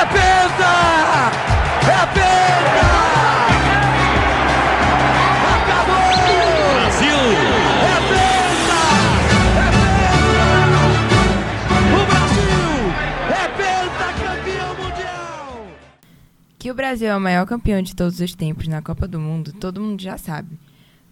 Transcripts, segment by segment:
É penta! É penta! Acabou! Brasil! É penta! É penta! O Brasil é pentacampeão mundial! Que o Brasil é o maior campeão de todos os tempos na Copa do Mundo, todo mundo já sabe.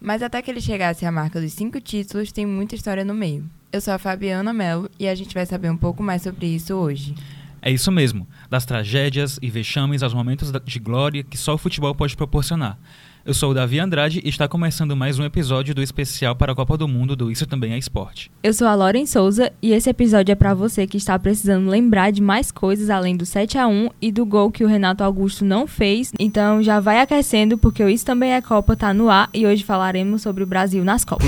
Mas até que ele chegasse à marca dos cinco títulos, tem muita história no meio. Eu sou a Fabiana Mello e a gente vai saber um pouco mais sobre isso hoje. É isso mesmo, das tragédias e vexames aos momentos de glória que só o futebol pode proporcionar. Eu sou o Davi Andrade e está começando mais um episódio do especial para a Copa do Mundo do Isso Também é Esporte. Eu sou a Lauren Souza e esse episódio é para você que está precisando lembrar de mais coisas além do 7 a 1 e do gol que o Renato Augusto não fez. Então já vai aquecendo porque o Isso Também é Copa tá no ar e hoje falaremos sobre o Brasil nas Copas.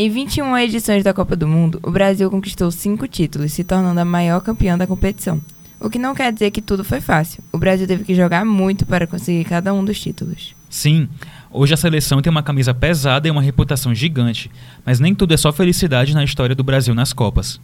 Em 21 edições da Copa do Mundo, o Brasil conquistou cinco títulos, se tornando a maior campeã da competição. O que não quer dizer que tudo foi fácil. O Brasil teve que jogar muito para conseguir cada um dos títulos. Sim, hoje a seleção tem uma camisa pesada e uma reputação gigante, mas nem tudo é só felicidade na história do Brasil nas Copas.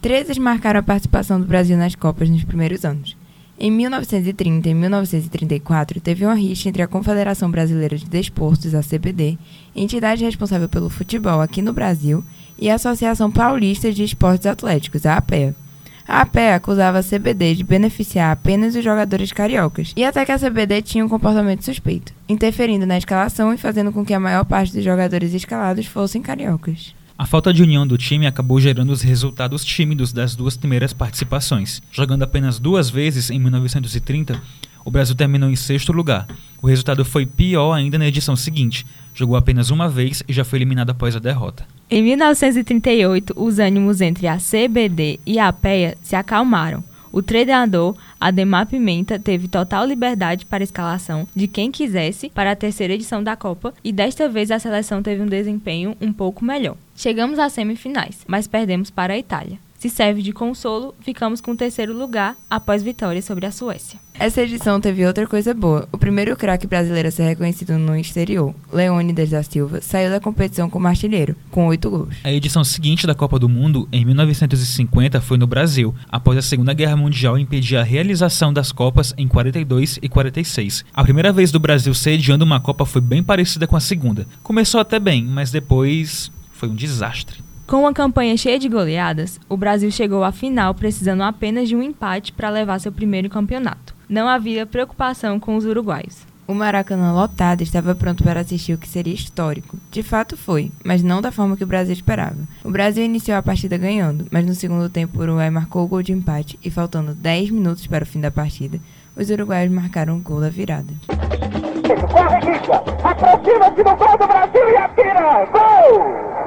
Treze marcaram a participação do Brasil nas Copas nos primeiros anos. Em 1930 e 1934, teve uma rixa entre a Confederação Brasileira de Desportos, a CBD, entidade responsável pelo futebol aqui no Brasil, e a Associação Paulista de Esportes Atléticos, a APEA. A APEA acusava a CBD de beneficiar apenas os jogadores cariocas, e até que a CBD tinha um comportamento suspeito, interferindo na escalação e fazendo com que a maior parte dos jogadores escalados fossem cariocas. A falta de união do time acabou gerando os resultados tímidos das duas primeiras participações. Jogando apenas duas vezes em 1930, o Brasil terminou em sexto lugar. O resultado foi pior ainda na edição seguinte. Jogou apenas uma vez e já foi eliminado após a derrota. Em 1938, os ânimos entre a CBD e a APEA se acalmaram. O treinador, Ademar Pimenta, teve total liberdade para a escalação de quem quisesse para a terceira edição da Copa e desta vez a seleção teve um desempenho um pouco melhor. Chegamos às semifinais, mas perdemos para a Itália. Se serve de consolo, ficamos com o terceiro lugar após vitória sobre a Suécia. Essa edição teve outra coisa boa. O primeiro craque brasileiro a ser reconhecido no exterior, Leônidas da Silva, saiu da competição como artilheiro, com oito gols. A edição seguinte da Copa do Mundo, em 1950, foi no Brasil, após a Segunda Guerra Mundial impedir a realização das Copas em 42 e 46. A primeira vez do Brasil sediando uma Copa foi bem parecida com a segunda. Começou até bem, mas depois foi um desastre. Com uma campanha cheia de goleadas, o Brasil chegou à final precisando apenas de um empate para levar seu primeiro campeonato. Não havia preocupação com os uruguaios. O Maracanã lotado estava pronto para assistir o que seria histórico. De fato foi, mas não da forma que o Brasil esperava. O Brasil iniciou a partida ganhando, mas no segundo tempo o Uruguai marcou o gol de empate e faltando 10 minutos para o fim da partida, os uruguaios marcaram o gol da virada. Corre! Aproxima-se do gol do Brasil e atira! Gol!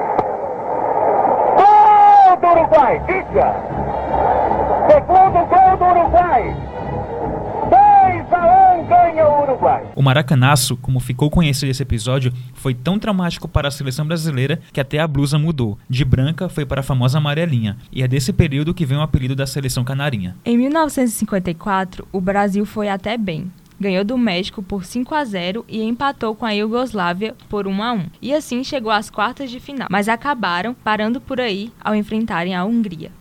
Uruguai! Guicha! Segundo gol do Uruguai! 2 a 1 ganha o Uruguai! O Maracanaço, como ficou conhecido esse episódio, foi tão traumático para a seleção brasileira que até a blusa mudou. De branca foi para a famosa amarelinha, e é desse período que vem o apelido da seleção canarinha. Em 1954, o Brasil foi até bem. Ganhou do México por 5 a 0 e empatou com a Iugoslávia por 1 a 1. E assim chegou às quartas de final, mas acabaram parando por aí ao enfrentarem a Hungria.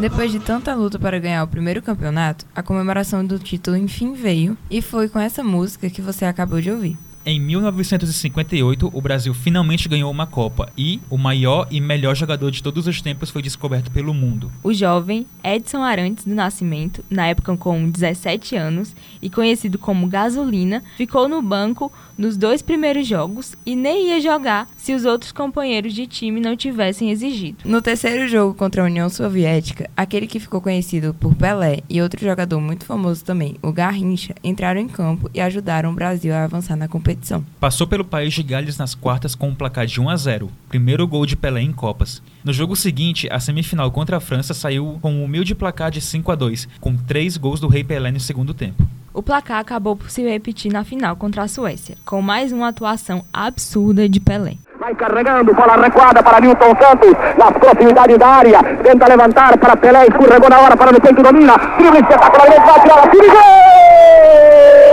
Depois de tanta luta para ganhar o primeiro campeonato, a comemoração do título enfim veio e foi com essa música que você acabou de ouvir. Em 1958, o Brasil finalmente ganhou uma Copa e o maior e melhor jogador de todos os tempos foi descoberto pelo mundo. O jovem Edson Arantes do Nascimento, na época com 17 anos e conhecido como Gasolina, ficou no banco nos dois primeiros jogos e nem ia jogar se os outros companheiros de time não tivessem exigido. No terceiro jogo contra a União Soviética, aquele que ficou conhecido por Pelé e outro jogador muito famoso também, o Garrincha, entraram em campo e ajudaram o Brasil a avançar na competição. Competição. Passou pelo país de Gales nas quartas com um placar de 1 a 0, primeiro gol de Pelé em Copas. No jogo seguinte, a semifinal contra a França saiu com um humilde placar de 5 a 2, com três gols do Rei Pelé no segundo tempo. O placar acabou por se repetir na final contra a Suécia, com mais uma atuação absurda de Pelé. Vai carregando, bola recuada para Newton Santos, nas proximidades da área, tenta levantar para Pelé, escorregou na hora para no peito, domina, drible espetacularmente, vai tirar a tiro, gol!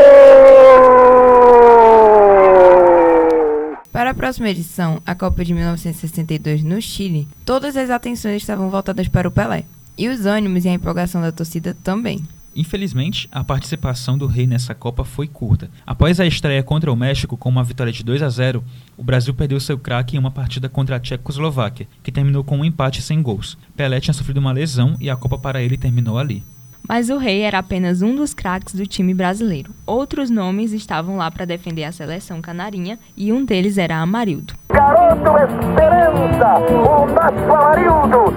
Para a próxima edição, a Copa de 1962 no Chile, todas as atenções estavam voltadas para o Pelé. E os ânimos e a empolgação da torcida também. Infelizmente, a participação do Rei nessa Copa foi curta. Após a estreia contra o México com uma vitória de 2 a 0, o Brasil perdeu seu craque em uma partida contra a Tchecoslováquia, que terminou com um empate sem gols. Pelé tinha sofrido uma lesão e a Copa para ele terminou ali. Mas o Rei era apenas um dos craques do time brasileiro. Outros nomes estavam lá para defender a seleção canarinha e um deles era Amarildo. Garoto Esperança, o nosso Amarildo,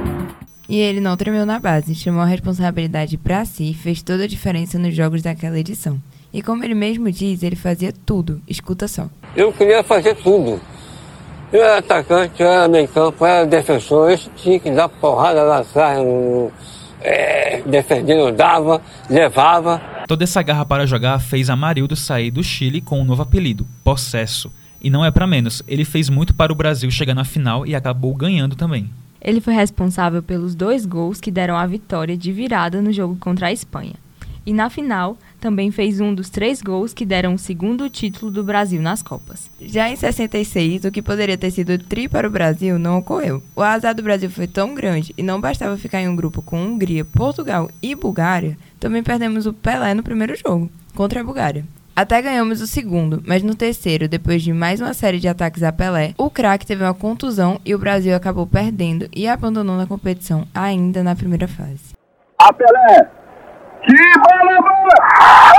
E ele não tremeu na base, chamou a responsabilidade para si e fez toda a diferença nos jogos daquela edição. E como ele mesmo diz, ele fazia tudo. Escuta só. Eu queria fazer tudo. Eu era atacante, eu era meio campo, eu era defensor, eu tinha que dar porrada lá atrás, no- é, defendendo, dava, levava. Toda essa garra para jogar fez Amarildo sair do Chile com um novo apelido, Possesso. E não é para menos, ele fez muito para o Brasil chegar na final e acabou ganhando também. Ele foi responsável pelos dois gols que deram a vitória de virada no jogo contra a Espanha. E na final, também fez um dos três gols que deram o segundo título do Brasil nas Copas. Já em 66, o que poderia ter sido tri para o Brasil não ocorreu. O azar do Brasil foi tão grande e não bastava ficar em um grupo com Hungria, Portugal e Bulgária, também perdemos o Pelé no primeiro jogo, contra a Bulgária. Até ganhamos o segundo, mas no terceiro, depois de mais uma série de ataques a Pelé, o craque teve uma contusão e o Brasil acabou perdendo e abandonou na competição ainda na primeira fase. a Pelé, que bola placar!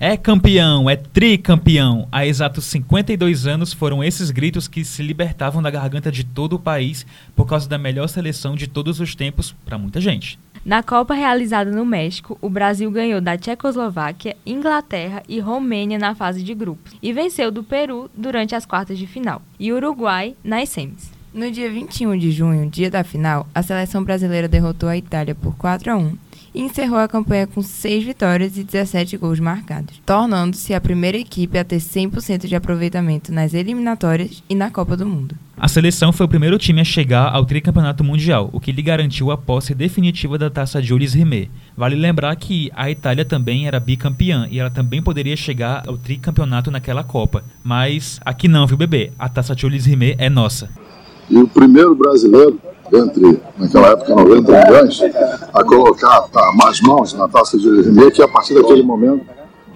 É campeão, é tricampeão. Há exatos 52 anos foram esses gritos que se libertavam da garganta de todo o país por causa da melhor seleção de todos os tempos para muita gente. Na Copa realizada no México, o Brasil ganhou da Tchecoslováquia, Inglaterra e Romênia na fase de grupos e venceu do Peru durante as quartas de final e Uruguai nas semis. No dia 21 de junho, dia da final, a seleção brasileira derrotou a Itália por 4 a 1 e encerrou a campanha com 6 vitórias e 17 gols marcados, tornando-se a primeira equipe a ter 100% de aproveitamento nas eliminatórias e na Copa do Mundo. A seleção foi o primeiro time a chegar ao tricampeonato mundial, o que lhe garantiu a posse definitiva da taça Jules Rimet. Vale lembrar que a Itália também era bicampeã e ela também poderia chegar ao tricampeonato naquela Copa. Mas aqui não, viu, bebê? A taça Jules Rimet é nossa. E o primeiro brasileiro, dentre, naquela época, 90 milhões, a colocar tá, mais mãos na taça de Rimet, que a partir daquele momento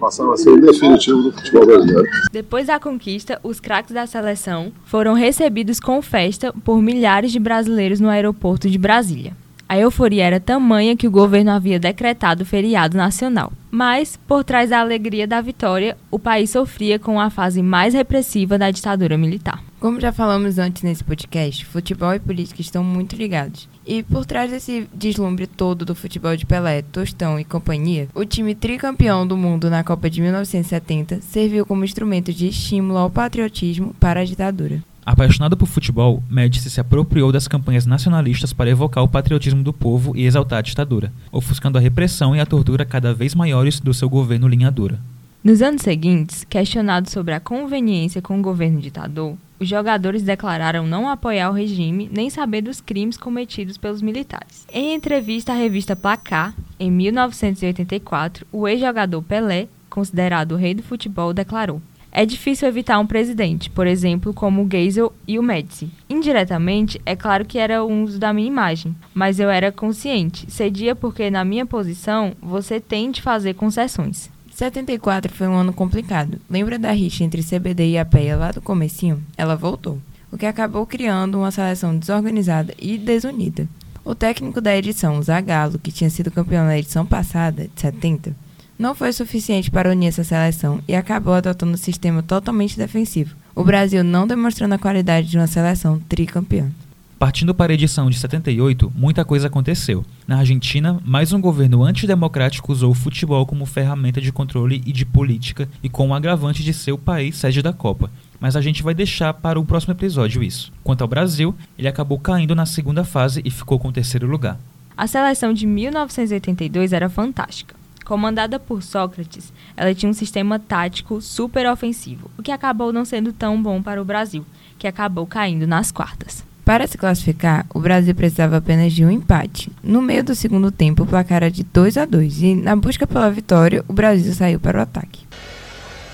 passaram a ser o definitivo do futebol brasileiro. Depois da conquista, os craques da seleção foram recebidos com festa por milhares de brasileiros no aeroporto de Brasília. A euforia era tamanha que o governo havia decretado feriado nacional. Mas, por trás da alegria da vitória, o país sofria com a fase mais repressiva da ditadura militar. Como já falamos antes nesse podcast, futebol e política estão muito ligados. E por trás desse deslumbre todo do futebol de Pelé, Tostão e companhia, o time tricampeão do mundo na Copa de 1970 serviu como instrumento de estímulo ao patriotismo para a ditadura. Apaixonado por futebol, Médici se apropriou das campanhas nacionalistas para evocar o patriotismo do povo e exaltar a ditadura, ofuscando a repressão e a tortura cada vez maiores do seu governo linha dura. Nos anos seguintes, questionado sobre a conveniência com o governo ditador, os jogadores declararam não apoiar o regime nem saber dos crimes cometidos pelos militares. Em entrevista à revista Placar, em 1984, o ex-jogador Pelé, considerado o rei do futebol, declarou: É difícil evitar um presidente, por exemplo, como o Geisel e o Médici. Indiretamente, é claro que era um uso da minha imagem, mas eu era consciente, cedia porque na minha posição você tem de fazer concessões. 74 foi um ano complicado. Lembra da rixa entre CBD e APEA lá do comecinho? Ela voltou, o que acabou criando uma seleção desorganizada e desunida. O técnico da edição, Zagallo, que tinha sido campeão na edição passada, de 70, não foi suficiente para unir essa seleção e acabou adotando um sistema totalmente defensivo. O Brasil não demonstrando a qualidade de uma seleção tricampeã. Partindo para a edição de 78, muita coisa aconteceu. Na Argentina, mais um governo antidemocrático usou o futebol como ferramenta de controle e de política, e com o agravante de ser o país sede da Copa. Mas a gente vai deixar para o próximo episódio isso. Quanto ao Brasil, ele acabou caindo na segunda fase e ficou com o terceiro lugar. A seleção de 1982 era fantástica. Comandada por Sócrates, ela tinha um sistema tático super ofensivo, o que acabou não sendo tão bom para o Brasil, que acabou caindo nas quartas. Para se classificar, o Brasil precisava apenas de um empate. No meio do segundo tempo, o placar era de 2 a 2 e, na busca pela vitória, o Brasil saiu para o ataque.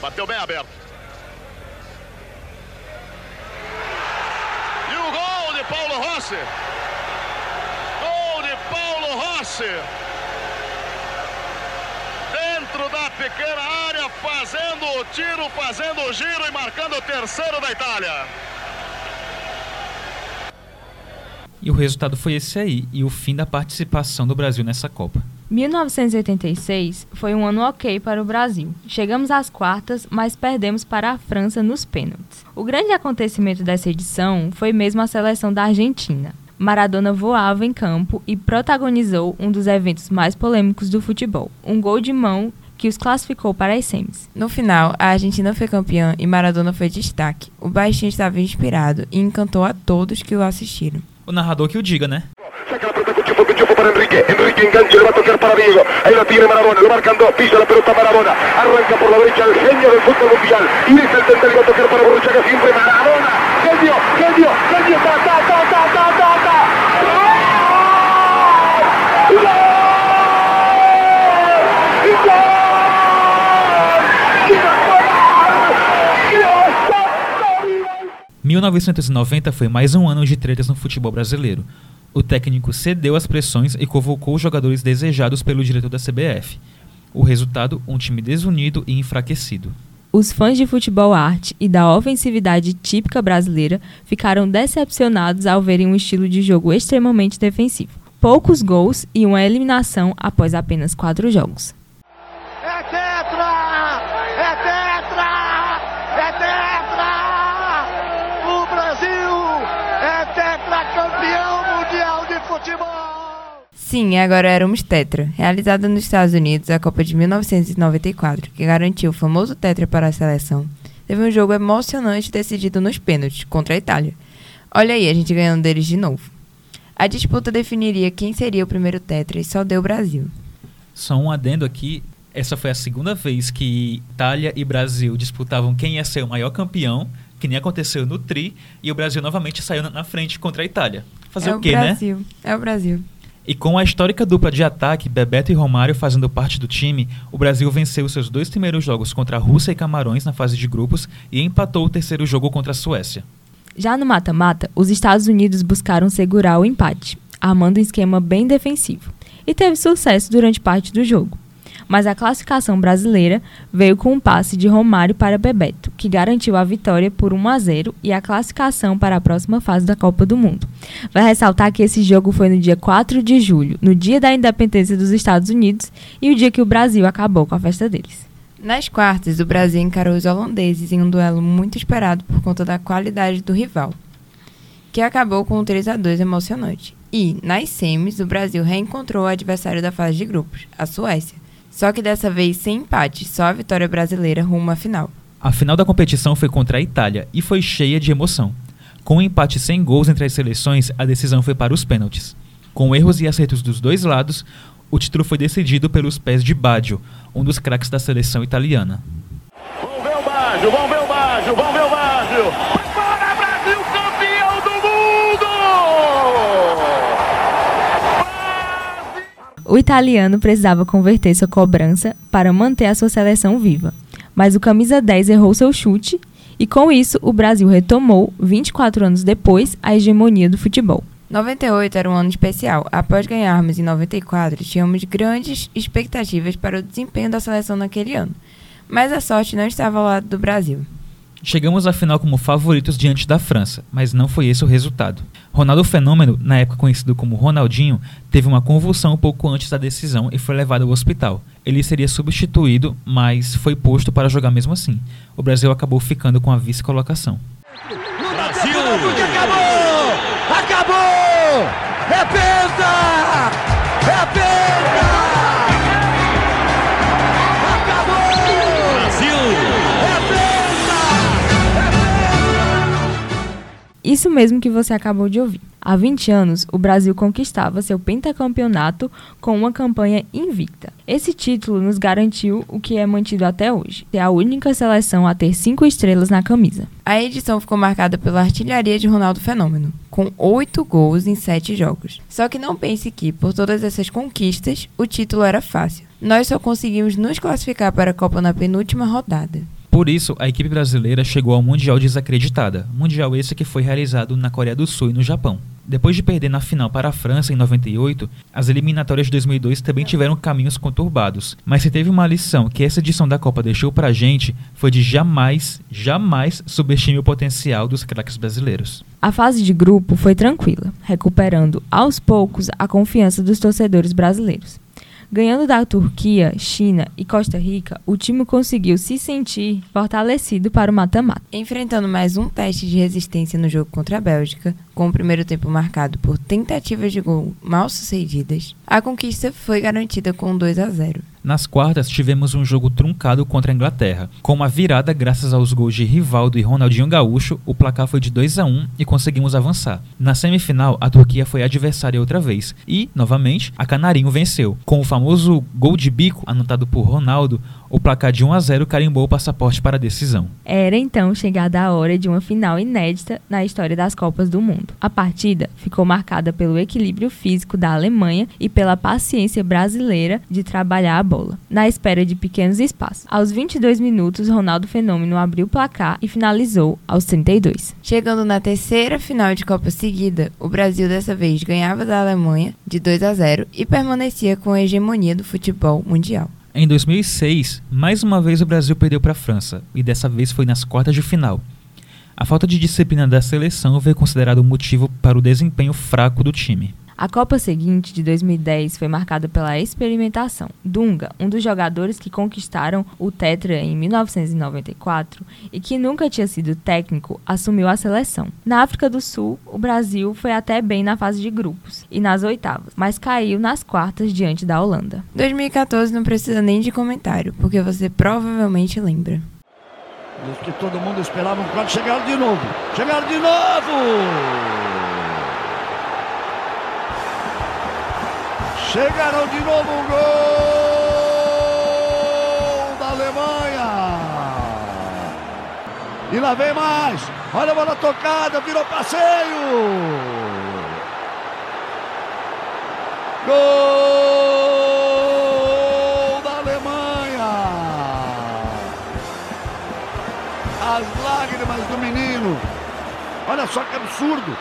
Bateu bem aberto. E o gol de Paulo Rossi. Gol de Paulo Rossi. Dentro da pequena área, fazendo o tiro, fazendo o giro e marcando o terceiro da Itália. E o resultado foi esse aí, e o fim da participação do Brasil nessa Copa. 1986 foi um ano ok para o Brasil. Chegamos às quartas, mas perdemos para a França nos pênaltis. O grande acontecimento dessa edição foi mesmo a seleção da Argentina. Maradona voava em campo e protagonizou um dos eventos mais polêmicos do futebol, um gol de mão que os classificou para as semis. No final, a Argentina foi campeã e Maradona foi destaque. O baixinho estava inspirado e encantou a todos que o assistiram. O narrador que o diga, né? Para Enrique. Enrique engancha, le va a tocar para Diego. Ahí la tiene Maradona, lo marcan dos, pisa la pelota Maradona. Arranca por la derecha el genio del fútbol mundial. Y es el tercero, va a tocar para Borruchaga siempre Maradona. Genio, genio, genio, ta, ta, ta, ta, ta, ta, ta. ¡Gol! ¡Gol! ¡Gol! ¡Qué gol! ¡Dios santo, Dios! 1990 foi mais um ano de tretas no futebol brasileiro. O técnico cedeu às pressões e convocou os jogadores desejados pelo diretor da CBF. O resultado, um time desunido e enfraquecido. Os fãs de futebol arte e da ofensividade típica brasileira ficaram decepcionados ao verem um estilo de jogo extremamente defensivo. Poucos gols e uma eliminação após apenas quatro jogos. Sim, agora éramos tetra. Realizada nos Estados Unidos, a Copa de 1994, que garantiu o famoso tetra para a seleção, teve um jogo emocionante decidido nos pênaltis contra a Itália. Olha aí, a gente ganhando deles de novo. A disputa definiria quem seria o primeiro tetra e só deu o Brasil. Só um adendo aqui, essa foi a segunda vez que Itália e Brasil disputavam quem ia ser o maior campeão, que nem aconteceu no Tri, e o Brasil novamente saiu na- frente contra a Itália. Fazer é o quê, né? Brasil. É o Brasil. E com a histórica dupla de ataque, Bebeto e Romário fazendo parte do time, o Brasil venceu seus dois primeiros jogos contra a Rússia e Camarões na fase de grupos e empatou o terceiro jogo contra a Suécia. Já no mata-mata, os Estados Unidos buscaram segurar o empate, armando um esquema bem defensivo, e teve sucesso durante parte do jogo. Mas a classificação brasileira veio com um passe de Romário para Bebeto, que garantiu a vitória por 1 a 0 e a classificação para a próxima fase da Copa do Mundo. Vai ressaltar que esse jogo foi no dia 4 de julho, no dia da independência dos Estados Unidos e o dia que o Brasil acabou com a festa deles. Nas quartas, o Brasil encarou os holandeses em um duelo muito esperado por conta da qualidade do rival, que acabou com um 3 a 2 emocionante. E, nas semis, o Brasil reencontrou o adversário da fase de grupos, a Suécia. Só que dessa vez sem empate, só a vitória brasileira rumo à final. A final da competição foi contra a Itália e foi cheia de emoção. Com um empate sem gols entre as seleções, a decisão foi para os pênaltis. Com erros e acertos dos dois lados, o título foi decidido pelos pés de Baggio, um dos craques da seleção italiana. Vamos ver o Baggio, vamos ver o Baggio, vamos ver o Baggio. O italiano precisava converter sua cobrança para manter a sua seleção viva. Mas o camisa 10 errou seu chute e com isso o Brasil retomou, 24 anos depois, a hegemonia do futebol. 98 era um ano especial. Após ganharmos em 94, tínhamos grandes expectativas para o desempenho da seleção naquele ano. Mas a sorte não estava ao lado do Brasil. Chegamos à final como favoritos diante da França, mas não foi esse o resultado. Ronaldo Fenômeno, na época conhecido como Ronaldinho, teve uma convulsão pouco antes da decisão e foi levado ao hospital. Ele seria substituído, mas foi posto para jogar mesmo assim. O Brasil acabou ficando com a vice-colocação. Brasil! Acabou! Acabou! Penta! Isso mesmo que você acabou de ouvir. Há 20 anos, o Brasil conquistava seu pentacampeonato com uma campanha invicta. Esse título nos garantiu o que é mantido até hoje: ser a única seleção a ter cinco estrelas na camisa. A edição ficou marcada pela artilharia de Ronaldo Fenômeno, com oito gols em sete jogos. Só que não pense que, por todas essas conquistas, o título era fácil. Nós só conseguimos nos classificar para a Copa na penúltima rodada. Por isso, a equipe brasileira chegou ao Mundial desacreditada, mundial esse que foi realizado na Coreia do Sul e no Japão. Depois de perder na final para a França em 98, as eliminatórias de 2002 também tiveram caminhos conturbados. Mas se teve uma lição que essa edição da Copa deixou pra gente, foi de jamais, jamais subestime o potencial dos craques brasileiros. A fase de grupo foi tranquila, recuperando aos poucos a confiança dos torcedores brasileiros. Ganhando da Turquia, China e Costa Rica, o time conseguiu se sentir fortalecido para o mata-mata. Enfrentando mais um teste de resistência no jogo contra a Bélgica, com o primeiro tempo marcado por tentativas de gol mal sucedidas, a conquista foi garantida com 2 a 0. Nas quartas, tivemos um jogo truncado contra a Inglaterra. Com uma virada graças aos gols de Rivaldo e Ronaldinho Gaúcho, o placar foi de 2 a 1 e conseguimos avançar. Na semifinal, a Turquia foi adversária outra vez e, novamente, a Canarinho venceu. Com o famoso gol de bico anotado por Ronaldo, o placar de 1 a 0 carimbou o passaporte para a decisão. Era então chegada a hora de uma final inédita na história das Copas do Mundo. A partida ficou marcada pelo equilíbrio físico da Alemanha e pela paciência brasileira de trabalhar a bola, na espera de pequenos espaços. Aos 22 minutos, Ronaldo Fenômeno abriu o placar e finalizou aos 32. Chegando na terceira final de Copa seguida, o Brasil dessa vez ganhava da Alemanha de 2 a 0 e permanecia com a hegemonia do futebol mundial. Em 2006, mais uma vez o Brasil perdeu para a França, e dessa vez foi nas quartas de final. A falta de disciplina da seleção veio considerado um motivo para o desempenho fraco do time. A Copa seguinte, de 2010, foi marcada pela experimentação. Dunga, um dos jogadores que conquistaram o Tetra em 1994 e que nunca tinha sido técnico, assumiu a seleção. Na África do Sul, o Brasil foi até bem na fase de grupos e nas oitavas, mas caiu nas quartas diante da Holanda. 2014 não precisa nem de comentário, porque você provavelmente lembra. Dos que todo mundo esperava, quando chegaram de novo. Chegaram de novo! Chegaram de novo o gol da Alemanha. E lá vem mais. Olha a bola tocada, virou passeio. Gol da Alemanha. As lágrimas do menino. Olha só que absurdo.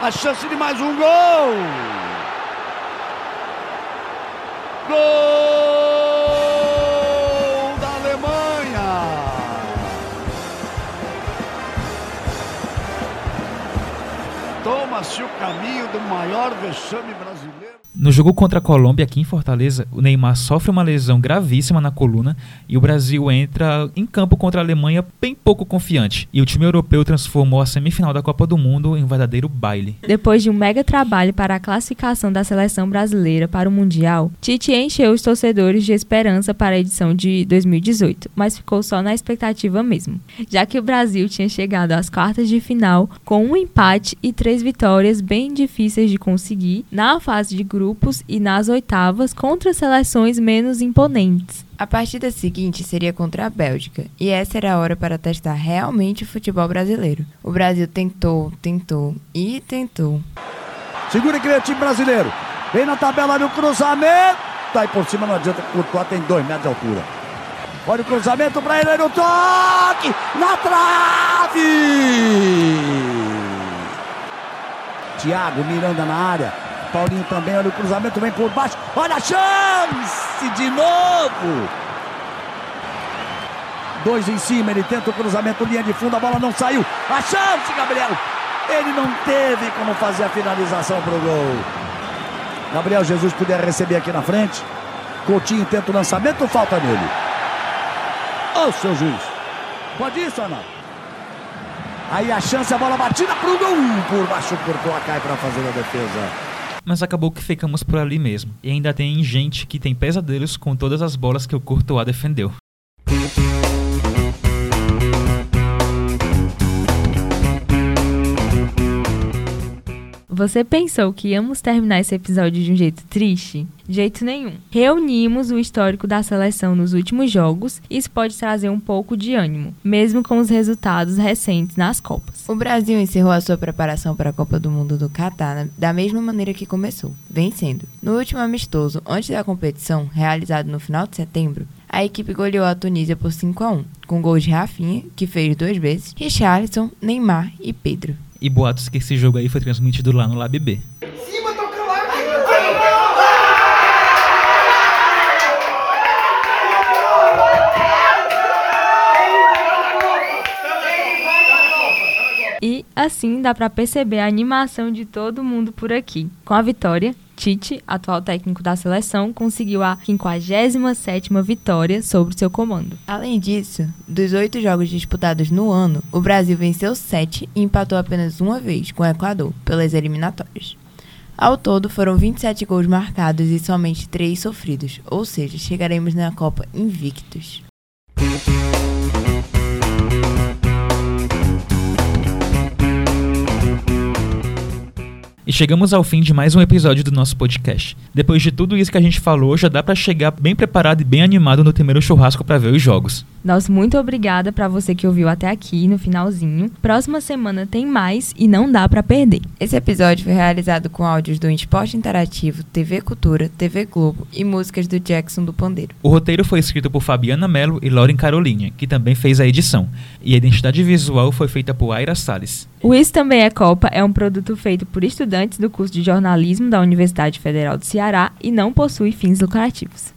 A chance de mais um gol. Gol da Alemanha! Toma-se o caminho do maior vexame brasileiro. No jogo contra a Colômbia aqui em Fortaleza, o Neymar sofre uma lesão gravíssima na coluna e o Brasil entra em campo contra a Alemanha bem pouco confiante. E o time europeu transformou a semifinal da Copa do Mundo em um verdadeiro baile. Depois de um mega trabalho para a classificação da seleção brasileira para o Mundial, Tite encheu os torcedores de esperança para a edição de 2018, mas ficou só na expectativa mesmo, já que o Brasil tinha chegado às quartas de final com um empate e três vitórias bem difíceis de conseguir na fase de grupos e nas oitavas contra seleções menos imponentes. A partida seguinte seria contra a Bélgica, e essa era a hora para testar realmente o futebol brasileiro. O Brasil tentou, tentou e tentou. Segura que o time brasileiro. Vem na tabela no cruzamento. Tá aí por cima, não adianta. O Courtois tem dois metros de altura. Olha o cruzamento para ele, olha o toque! Na trave! Thiago Miranda na área. Paulinho também, olha o cruzamento, vem por baixo. Olha a chance de novo! Dois em cima, ele tenta o cruzamento, linha de fundo, a bola não saiu. A chance, Gabriel! Ele não teve como fazer a finalização pro gol. Gabriel Jesus puder receber aqui na frente. Coutinho tenta o lançamento, falta nele. Ô, seu juiz. Pode isso não? Aí a chance, a bola batida pro gol. Por baixo, Courtois cai para fazer a defesa. Mas acabou que ficamos por ali mesmo. E ainda tem gente que tem pesadelos com todas as bolas que o Courtois defendeu. Você pensou que íamos terminar esse episódio de um jeito triste? De jeito nenhum. Reunimos o histórico da seleção nos últimos jogos e isso pode trazer um pouco de ânimo, mesmo com os resultados recentes nas Copas. O Brasil encerrou a sua preparação para a Copa do Mundo do Catar da mesma maneira que começou, vencendo. No último amistoso, antes da competição, realizado no final de setembro, a equipe goleou a Tunísia por 5 a 1, com gols de Rafinha, que fez duas vezes, Richarlison, Neymar e Pedro. E boatos que esse jogo aí foi transmitido lá no Lab B. E assim dá para perceber a animação de todo mundo por aqui. Com a vitória, Tite, atual técnico da seleção, conseguiu a 57ª vitória sobre seu comando. Além disso, dos oito jogos disputados no ano, o Brasil venceu sete e empatou apenas uma vez com o Equador, pelas eliminatórias. Ao todo, foram 27 gols marcados e somente três sofridos, ou seja, chegaremos na Copa invictos. E chegamos ao fim de mais um episódio do nosso podcast. Depois de tudo isso que a gente falou, já dá para chegar bem preparado e bem animado no primeiro churrasco para ver os jogos. Nosso muito obrigada para você que ouviu até aqui no finalzinho. Próxima semana tem mais e não dá para perder. Esse episódio foi realizado com áudios do Esporte Interativo, TV Cultura, TV Globo e músicas do Jackson do Pandeiro. O roteiro foi escrito por Fabiana Mello e Lauren Carolinha, que também fez a edição. E a identidade visual foi feita por Aira Salles. O Isso Também é Copa é um produto feito por estudantes do curso de jornalismo da Universidade Federal do Ceará e não possui fins lucrativos.